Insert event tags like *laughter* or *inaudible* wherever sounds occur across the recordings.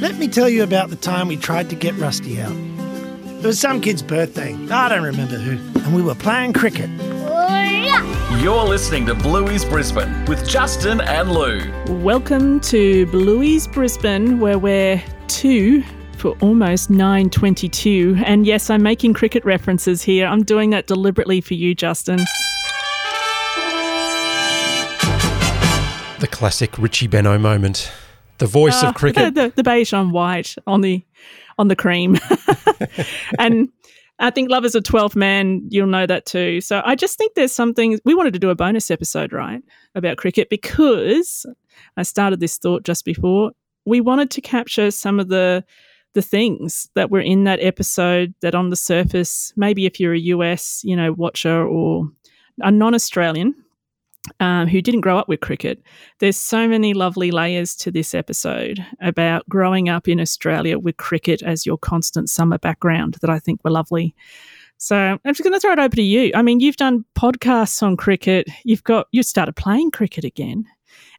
Let me tell you about the time we tried to get Rusty out. It was some kid's birthday. I don't remember who. And we were playing cricket. You're listening to Bluey's Brisbane with Justin and Lou. Welcome to Bluey's Brisbane, where we're two for almost 9.22. And yes, I'm making cricket references here. I'm doing that deliberately for you, Justin. The classic Richie Benaud moment. The voice Uh, of cricket. The, the, the beige on white on the on the cream. *laughs* and I think Love is a 12th man, you'll know that too. So I just think there's something we wanted to do a bonus episode, right, about cricket because I started this thought just before. We wanted to capture some of the the things that were in that episode that on the surface, maybe if you're a US, you know, watcher or a non-Australian, um, who didn't grow up with cricket, there's so many lovely layers to this episode about growing up in Australia with cricket as your constant summer background that I think were lovely. So I'm just going to throw it over to you. I mean, you've done podcasts on cricket. You've got you started playing cricket again,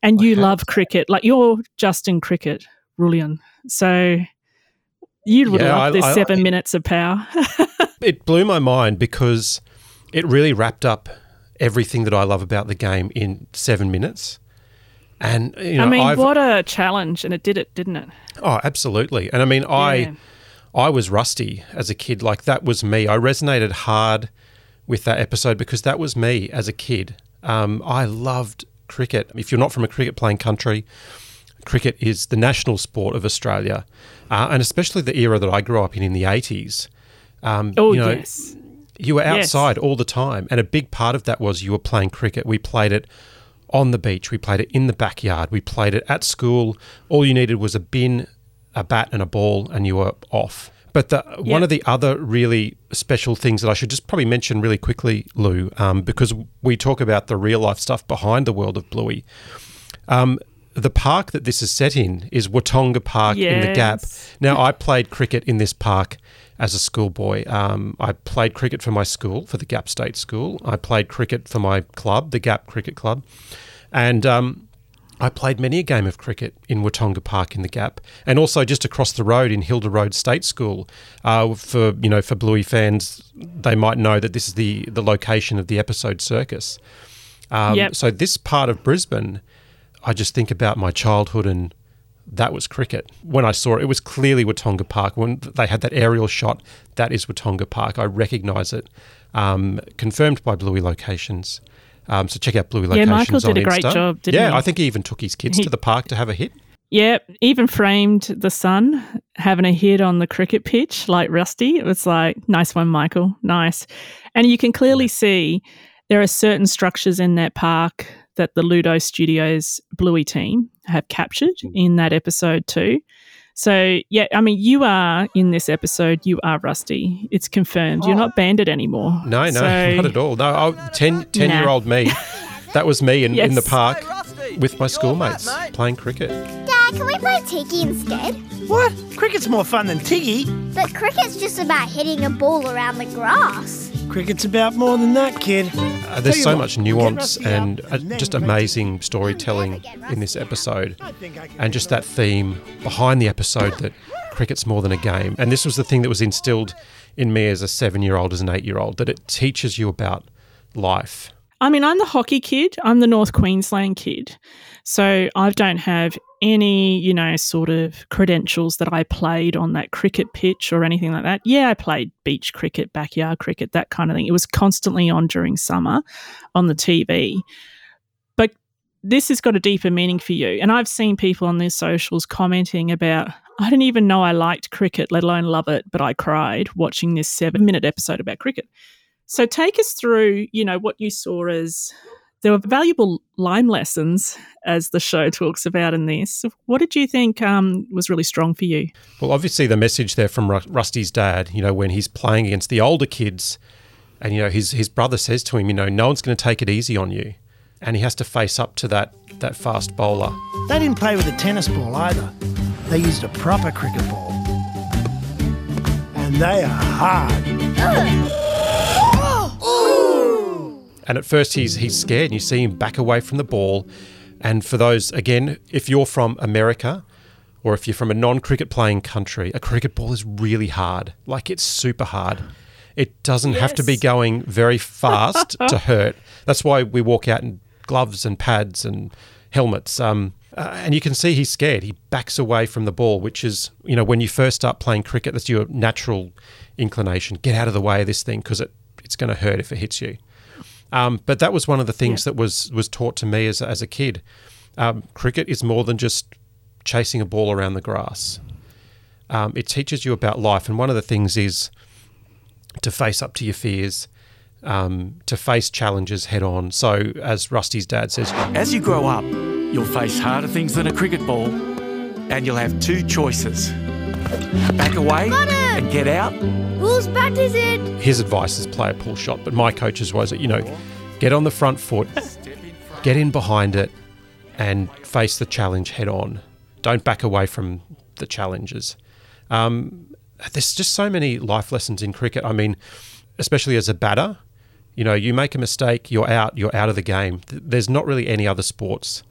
and you love cricket. Like you're Justin Cricket, brilliant. So you would Yeah, love I- this I- seven minutes of power. *laughs* it blew my mind because it really wrapped up everything that I love about the game in seven minutes. And you know, I mean, I've, what a challenge, and it did it, didn't it? oh, absolutely. And I mean, Yeah. I I was rusty as a kid. Like that was me. I resonated hard with that episode because that was me as a kid. Um, I loved cricket. If you're not from a cricket playing country, cricket is the national sport of Australia, uh, and especially the era that I grew up in in the 80s. Um, Oh you know, yes, you were Yes. outside all the time, and a big part of that was you were playing cricket. We played it on the beach, we played it in the backyard, we played it at school. All you needed was a bin, a bat, and a ball, and you were off. But the, one of the other really special things that I should just probably mention really quickly, Lou, um, because we talk about the real life stuff behind the world of Bluey. Um, the park that this is set in is Watonga Park in the Gap. Now, *laughs* I played cricket in this park as a schoolboy. Um, I played cricket for my school, for the Gap State School. I played cricket for my club, the Gap Cricket Club. And um, I played many a game of cricket in Watonga Park in the Gap, and also just across the road in Hilder Road State School. Uh, for you know, for Bluey fans, they might know that this is the the location of the episode Circus. Um, Yep. So this part of Brisbane, I just think about my childhood and that was cricket. When I saw it, it was clearly Watonga Park. When they had that aerial shot, that is Watonga Park. I recognise it. Um, confirmed by Bluey Locations. Um, so check out Bluey Locations. Yeah, Michael did a great Insta. job, didn't yeah, he? I think he even took his kids He- to the *laughs* park to have a hit. Yeah, even framed the sun having a hit on the cricket pitch like Rusty. It was like, nice one, Michael. Nice. And you can clearly see there are certain structures in that park that the Ludo Studios Bluey team have captured Hmm. in that episode too. So, yeah, I mean, you are in this episode, you are Rusty. It's confirmed. You're not bandit anymore. No, no, So- *laughs* not at all. No, I, 10, 10 Nah. year old me. *laughs* That was me in, in the Yes. park with my schoolmates playing cricket. Dad, can we play Tiggy instead? What? Cricket's more fun than Tiggy. But cricket's just about hitting a ball around the grass. Cricket's about more than that, kid. Uh, there's so what, much nuance and uh, and just amazing storytelling in this episode. I think I can and just that theme behind the episode that cricket's more than a game. And this was the thing that was instilled in me as a seven year old, as an eight year old, that it teaches you about life. I mean, I'm the hockey kid. I'm the North Queensland kid. So I don't have any, you know, sort of credentials that I played on that cricket pitch or anything like that. Yeah, I played beach cricket, backyard cricket, that kind of thing. It was constantly on during summer on the TV. But this has got a deeper meaning for you. And I've seen people on their socials commenting about, I didn't even know I liked cricket, let alone love it, but I cried watching this seven minute episode about cricket. So take us through, you know, what you saw as there were valuable lime lessons, as the show talks about in this. What did you think um, was really strong for you? Well, obviously, the message there from Rusty's dad, you know, when he's playing against the older kids, and, you know, his, his brother says to him, you know, no one's going to take it easy on you. And he has to face up to that, that fast bowler. They didn't play with a tennis ball either. They used a proper cricket ball. And they are hard. And at first, he's he's scared, and you see him back away from the ball. And for those again, if you're from America or if you're from a non cricket playing country, a cricket ball is really hard. Like it's super hard. It doesn't have to be going very fast *laughs* to hurt. That's why we walk out in gloves and pads and helmets. Um, uh, and you can see he's scared. He backs away from the ball, which is, you know, when you first start playing cricket, that's your natural inclination. Get out of the way of this thing because it, it's going to hurt if it hits you. Um, but that was one of the things that was was taught to me as, as a kid. Um, cricket is more than just chasing a ball around the grass. Um, it teaches you about life, and one of the things is to face up to your fears, um, to face challenges head on. So, as Rusty's dad says, As you grow up, you'll face harder things than a cricket ball, and you'll have two choices back away and get out, Whose bat is it? his advice is play a pull shot, but my coach's was, that, you know, get on the front foot, get in behind it, and face the challenge head on. Don't back away from the challenges. Um, there's just so many life lessons in cricket. I mean, especially as a batter, you know, you make a mistake, you're out, you're out of the game. There's not really any other sports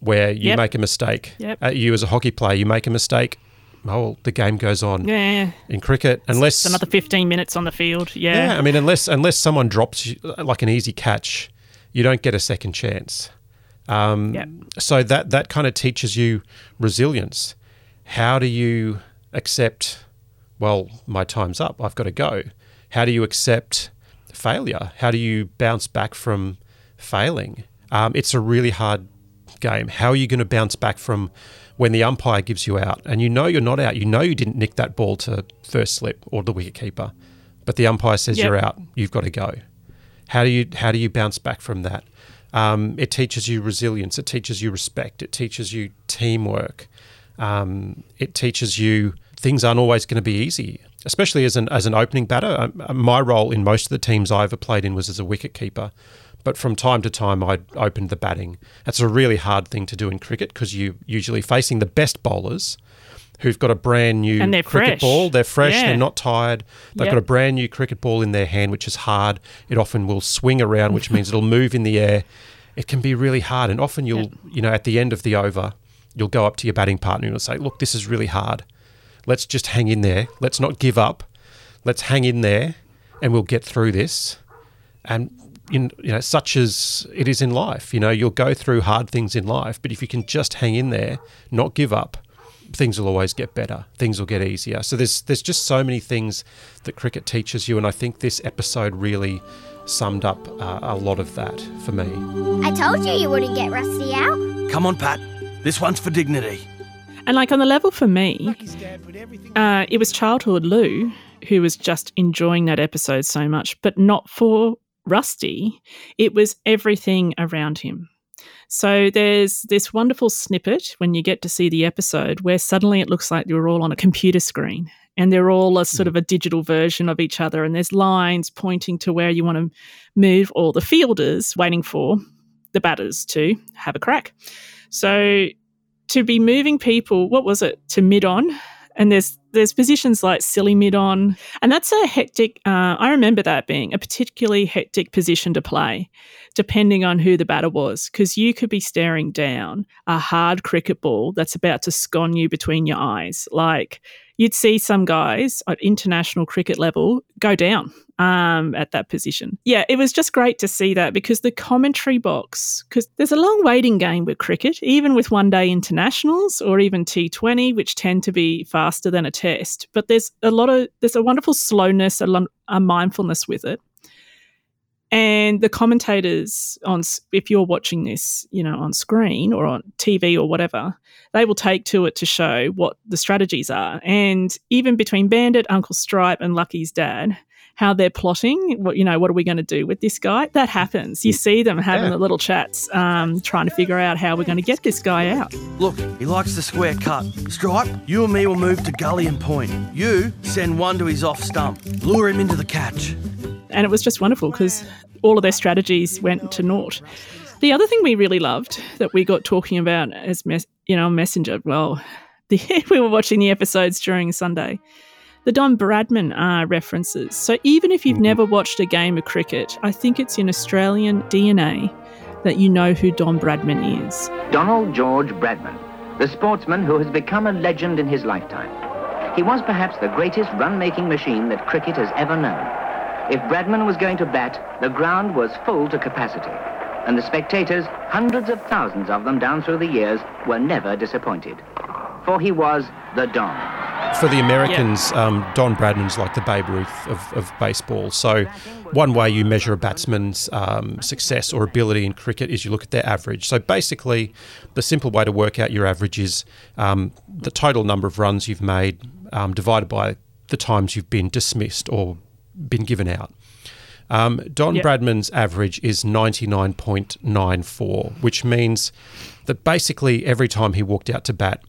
where you Yep. make a mistake. Yep. Uh, you as a hockey player, you make a mistake, oh, well, the game goes on. Yeah. In cricket, unless It's another 15 minutes on the field. Yeah. yeah, I mean, unless unless someone drops you, like an easy catch, you don't get a second chance. Um, Yep. So that that kind of teaches you resilience. How do you accept? Well, my time's up. I've got to go. How do you accept failure? How do you bounce back from failing? Um, it's a really hard game. How are you going to bounce back from when the umpire gives you out and you know you're not out? You know you didn't nick that ball to first slip or the wicket keeper, but the umpire says Yep. you're out. You've got to go. How do you how do you bounce back from that? Um, it teaches you resilience. It teaches you respect. It teaches you teamwork. Um, it teaches you things aren't always going to be easy, especially as an as an opening batter. Um, uh, my role in most of the teams I ever played in was as a wicket keeper, but from time to time I opened the batting. That's a really hard thing to do in cricket because you're usually facing the best bowlers. Who've got a brand new And cricket fresh. ball? They're fresh. Yeah. They're not tired. They've Yep. got a brand new cricket ball in their hand, which is hard. It often will swing around, which means it'll move in the air. It can be really hard, and often you'll, you know, at the end of the over, you'll go up to your batting partner and you'll say, "Look, this is really hard. Let's just hang in there. Let's not give up. Let's hang in there, and we'll get through this." And in, you know, such as it is in life, you know, you'll go through hard things in life, but if you can just hang in there, not give up, things will always get better. Things will get easier. So there's there's just so many things that cricket teaches you, and I think this episode really summed up uh, a lot of that for me. I told you you wouldn't get Rusty out. Come on, Pat. This one's for dignity. And like on the level for me, Lucky's dad put everything. uh, it was childhood Lou who was just enjoying that episode so much, but not for Rusty. It was everything around him. So there's this wonderful snippet when you get to see the episode where suddenly it looks like you're all on a computer screen and they're all a sort hmm. of a digital version of each other and there's lines pointing to where you want to move or the fielders waiting for the batters to have a crack. So to be moving people, what was it, to mid on? And there's there's positions like silly mid on, and that's a hectic. Uh, I remember that being a particularly hectic position to play, depending on who the batter was, because you could be staring down a hard cricket ball that's about to scone you between your eyes. Like you'd see some guys at international cricket level go down um, at that position. Yeah, it was just great to see that because the commentary box, because there's a long waiting game with cricket, even with one day internationals or even T20, which tend to be faster than a test. But there's a lot of, there's a wonderful slowness, a, lo- a mindfulness with it. And the commentators on, if you're watching this, you know, on screen or on TV or whatever, they will take to it to show what the strategies are. And even between Bandit, Uncle Stripe, and Lucky's dad, how they're plotting, what you know, what are we going to do with this guy? That happens. You see them having Yeah. the little chats, um, trying to figure out how we're going to get this guy out. Look, he likes the square cut. Stripe, you and me will move to gully and point. You send one to his off stump. Lure him into the catch. and it was just wonderful because all of their strategies went to naught. The other thing we really loved that we got talking about as mes- you know messenger, well, the, *laughs* we were watching the episodes during Sunday. The Don Bradman uh, references. So even if you've never watched a game of cricket, I think it's in Australian DNA that you know who Don Bradman is. Donald George Bradman, the sportsman who has become a legend in his lifetime. He was perhaps the greatest run-making machine that cricket has ever known. If Bradman was going to bat, the ground was full to capacity. And the spectators, hundreds of thousands of them down through the years, were never disappointed. For he was the Don. For the Americans, yeah. um, Don Bradman's like the Babe Ruth of, of, baseball. So, one way you measure a batsman's um, success or ability in cricket is you look at their average. So, basically, the simple way to work out your average is um, the total number of runs you've made um, divided by the times you've been dismissed or been given out. Um, Don yep. Bradman's average is 99.94, which means that basically every time he walked out to bat,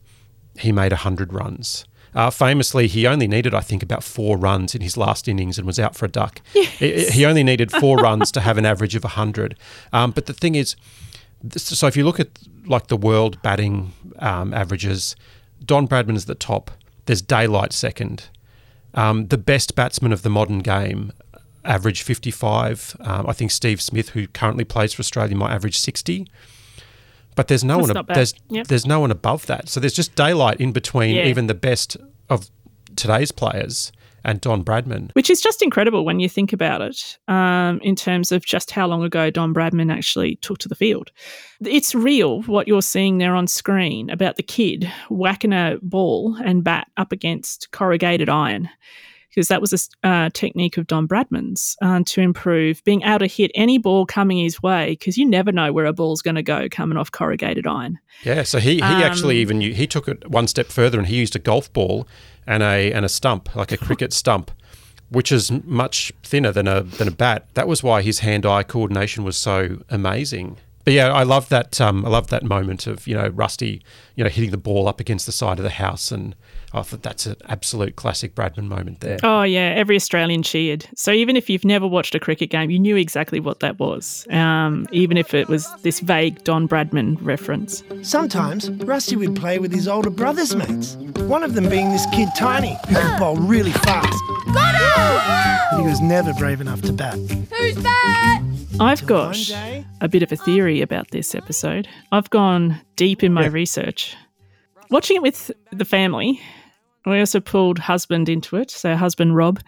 he made 100 runs. Uh, famously, he only needed, I think, about four runs in his last innings and was out for a duck. *laughs* Yes. He only needed four *laughs* runs to have an average of 100. Um, but the thing is, so if you look at like the world batting um, averages, Don Bradman is the top. There's Daylight second. Um, the best batsman of the modern game average 55. Um, I think Steve Smith, who currently plays for Australia, might average 60. But there's no That's one. There's yep. there's no one above that. So there's just daylight in between yeah. even the best of today's players and Don Bradman. Which is just incredible when you think about it, um, in terms of just how long ago Don Bradman actually took to the field. It's real what you're seeing there on screen about the kid whacking a ball and bat up against corrugated iron because that was a uh, technique of Don Bradman's uh, to improve being able to hit any ball coming his way because you never know where a ball's going to go coming off corrugated iron. Yeah, so he, he um, actually even he took it one step further and he used a golf ball and a and a stump like a cricket *laughs* stump. Which is much thinner than a than a bat. That was why his hand-eye coordination was so amazing but yeah, I love that. Um, I love that moment of you know Rusty, you know, hitting the ball up against the side of the house, and I thought that's an absolute classic Bradman moment there. Oh yeah, every Australian cheered. So even if you've never watched a cricket game, you knew exactly what that was, um, even if it was this vague Don Bradman reference. Sometimes Rusty would play with his older brother's mates. One of them being this kid Tiny, who could bowl really fast. Got him! But he was never brave enough to bat. Who's that? I've got a bit of a theory about this episode. I've gone deep in my yeah. research. Watching it with the family, we also pulled husband into it. So, husband Rob.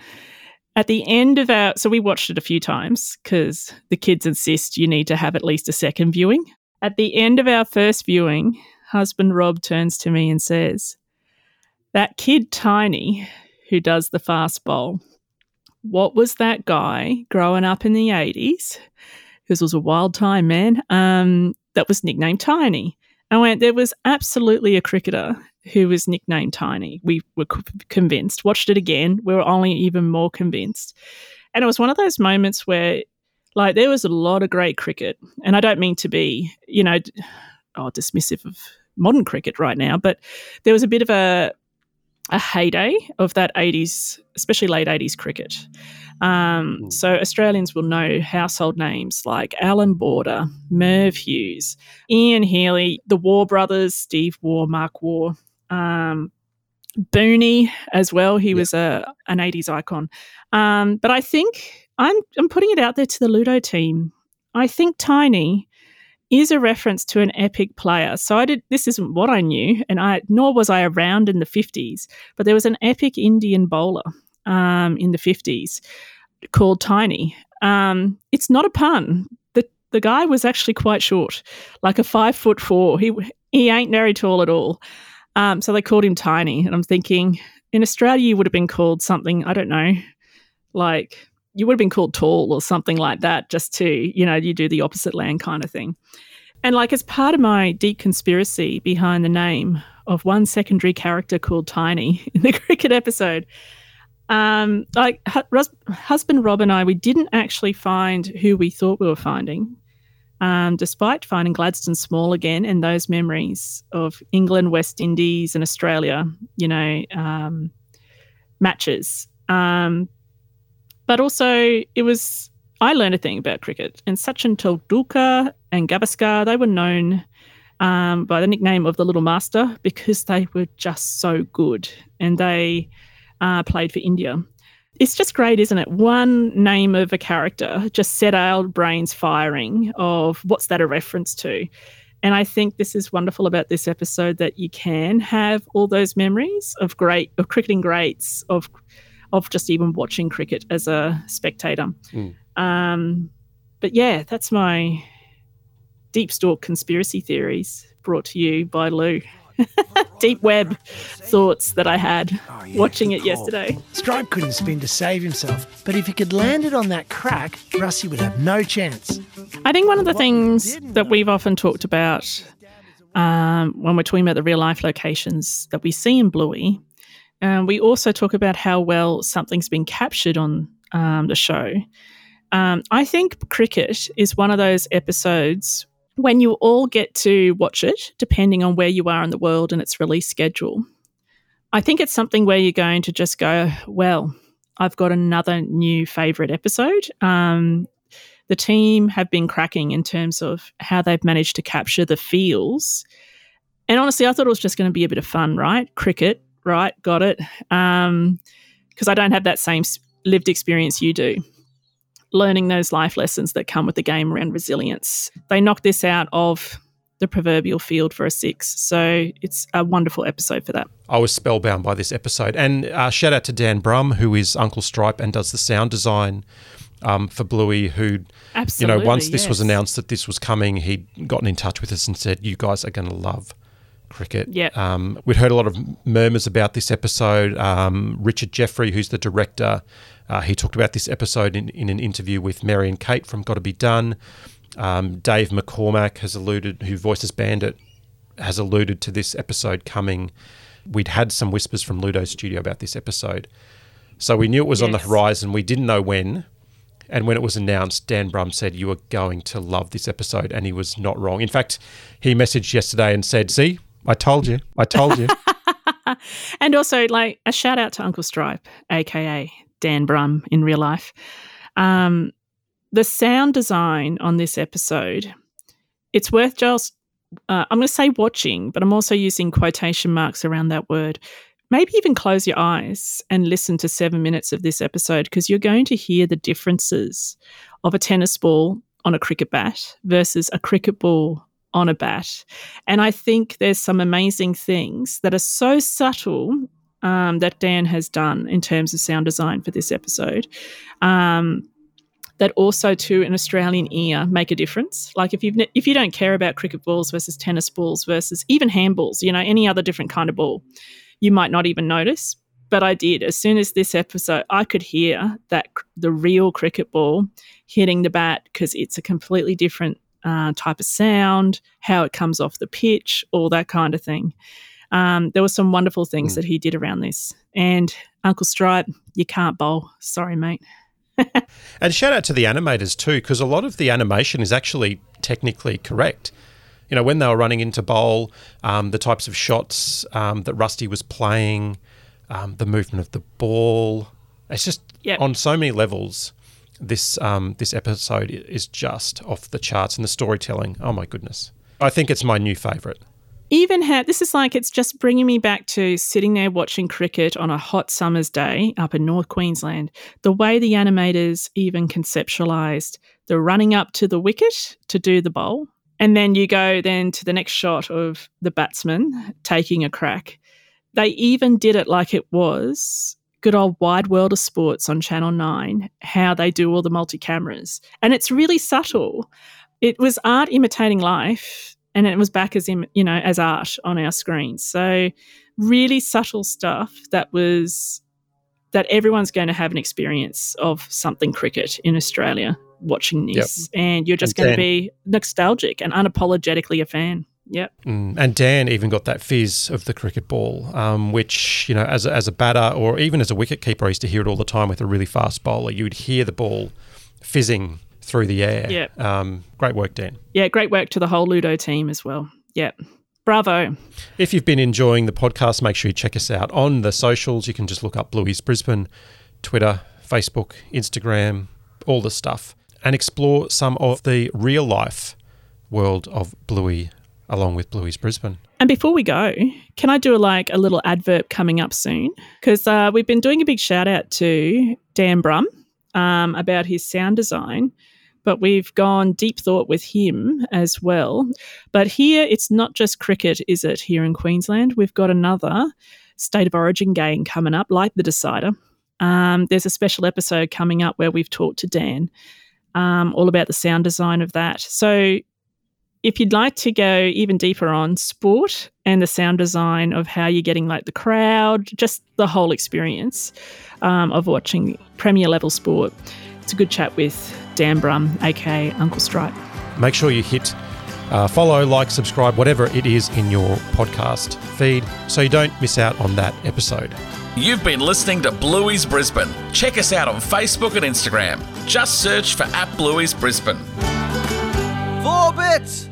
At the end of our, so we watched it a few times because the kids insist you need to have at least a second viewing. At the end of our first viewing, husband Rob turns to me and says, That kid Tiny who does the fast bowl, what was that guy growing up in the 80s? Because it was a wild time, man. Um, that was nicknamed Tiny. I went, there was absolutely a cricketer who was nicknamed Tiny. We were convinced. Watched it again. We were only even more convinced. And it was one of those moments where, like, there was a lot of great cricket. And I don't mean to be, you know, oh, dismissive of modern cricket right now, but there was a bit of a a heyday of that 80s, especially late 80s cricket. Um, hmm. so Australians will know household names like Allan Border, Merv Hughes, Ian Healy, the Waugh brothers, Steve Waugh, Mark Waugh, um, Booney as well. He yep. was a an 80s icon. Um, but I think I'm I'm putting it out there to the Ludo team. I think Tiny is a reference to an epic player. So I did this isn't what I knew, and I nor was I around in the 50s, but there was an epic Indian bowler um, in the 50s called Tiny. Um, it's not a pun. The the guy was actually quite short, like a five foot four. He he ain't very tall at all. Um, so they called him Tiny, and I'm thinking in Australia you would have been called something I don't know, like you would have been called tall or something like that, just to, you know, you do the opposite land kind of thing. And like as part of my deep conspiracy behind the name of one secondary character called Tiny *laughs* in the cricket episode, um, like husband Rob and I, we didn't actually find who we thought we were finding, um, despite finding Gladstone Small again and those memories of England, West Indies, and Australia, you know, um, matches. Um, but also, it was, I learned a thing about cricket. And Sachin Tendulkar and Gavaskar, they were known um, by the nickname of the Little Master because they were just so good and they uh, played for India. It's just great, isn't it? One name of a character just set our brains firing of what's that a reference to? And I think this is wonderful about this episode that you can have all those memories of great of cricketing greats of of just even watching cricket as a spectator. Mm. Um, but yeah, that's my deep stalk conspiracy theories brought to you by Lou. *laughs* deep web thoughts that I had oh, yeah, watching it yesterday. Stripe couldn't spin to save himself, but if he could land it on that crack, Rusty would have no chance. I think one of the things that we've often talked about um, when we're talking about the real life locations that we see in Bluey, um, we also talk about how well something's been captured on um, the show. Um, I think cricket is one of those episodes when you all get to watch it, depending on where you are in the world and its release schedule. I think it's something where you're going to just go, well, I've got another new favorite episode. Um, the team have been cracking in terms of how they've managed to capture the feels. And honestly, I thought it was just going to be a bit of fun, right? Cricket, right? Got it. Because um, I don't have that same lived experience you do learning those life lessons that come with the game around resilience. They knock this out of the proverbial field for a six. So it's a wonderful episode for that. I was spellbound by this episode. And uh, shout out to Dan Brumm, who is Uncle Stripe and does the sound design um, for Bluey, who, Absolutely, you know, once this yes. was announced that this was coming, he'd gotten in touch with us and said, You guys are going to love cricket. Yeah. Um, we'd heard a lot of murmurs about this episode. Um, Richard Jeffery, who's the director, uh, he talked about this episode in, in an interview with Mary and Kate from Got to Be Done. Um, Dave McCormack has alluded, who voices Bandit, has alluded to this episode coming. We'd had some whispers from Ludo Studio about this episode. So we knew it was yes. on the horizon. We didn't know when. And when it was announced, Dan Brumm said, You are going to love this episode. And he was not wrong. In fact, he messaged yesterday and said, See, I told you. I told you. *laughs* and also, like, a shout out to Uncle Stripe, AKA Dan Brumm in real life. Um, the sound design on this episode, it's worth just, uh, I'm going to say watching, but I'm also using quotation marks around that word. Maybe even close your eyes and listen to seven minutes of this episode because you're going to hear the differences of a tennis ball on a cricket bat versus a cricket ball on a bat. And I think there's some amazing things that are so subtle um, that Dan has done in terms of sound design for this episode. Um, that also to an Australian ear make a difference. Like if you if you don't care about cricket balls versus tennis balls versus even handballs, you know any other different kind of ball, you might not even notice. But I did. As soon as this episode, I could hear that the real cricket ball hitting the bat because it's a completely different uh, type of sound, how it comes off the pitch, all that kind of thing um, there were some wonderful things mm. that he did around this. And Uncle Stripe, you can't bowl. Sorry, mate. *laughs* and shout out to the animators too, because a lot of the animation is actually technically correct. You know, when they were running into bowl, um, the types of shots um, that Rusty was playing, um, the movement of the ball, it's just yep. on so many levels. This um, this episode is just off the charts, and the storytelling. Oh my goodness! I think it's my new favourite even had this is like it's just bringing me back to sitting there watching cricket on a hot summer's day up in North Queensland. The way the animators even conceptualized the running up to the wicket to do the bowl, and then you go then to the next shot of the batsman taking a crack. They even did it like it was good old wide world of sports on Channel 9, how they do all the multi cameras. And it's really subtle. It was art imitating life and it was back as in you know as art on our screens so really subtle stuff that was that everyone's going to have an experience of something cricket in australia watching this yep. and you're just and going Dan, to be nostalgic and unapologetically a fan Yep. Mm. And Dan even got that fizz of the cricket ball, um, which, you know, as a, as a batter or even as a wicket keeper, I used to hear it all the time with a really fast bowler. You would hear the ball fizzing through the air. Yeah. Um, great work, Dan. Yeah, great work to the whole Ludo team as well. Yeah. Bravo. If you've been enjoying the podcast, make sure you check us out on the socials. You can just look up Bluey's Brisbane, Twitter, Facebook, Instagram, all the stuff, and explore some of the real life world of Bluey along with Bluey's Brisbane. And before we go, can I do a, like a little advert coming up soon? Because uh, we've been doing a big shout out to Dan Brumm um, about his sound design but we've gone deep thought with him as well. But here, it's not just cricket, is it, here in Queensland? We've got another state of origin game coming up, like the Decider. Um, there's a special episode coming up where we've talked to Dan um, all about the sound design of that. So if you'd like to go even deeper on sport and the sound design of how you're getting like the crowd, just the whole experience um, of watching Premier level sport, it's a good chat with Dan Brumm, aka Uncle Stripe. Make sure you hit uh, follow, like, subscribe, whatever it is in your podcast feed, so you don't miss out on that episode. You've been listening to Bluey's Brisbane. Check us out on Facebook and Instagram. Just search for at Bluey's Brisbane. Four bits!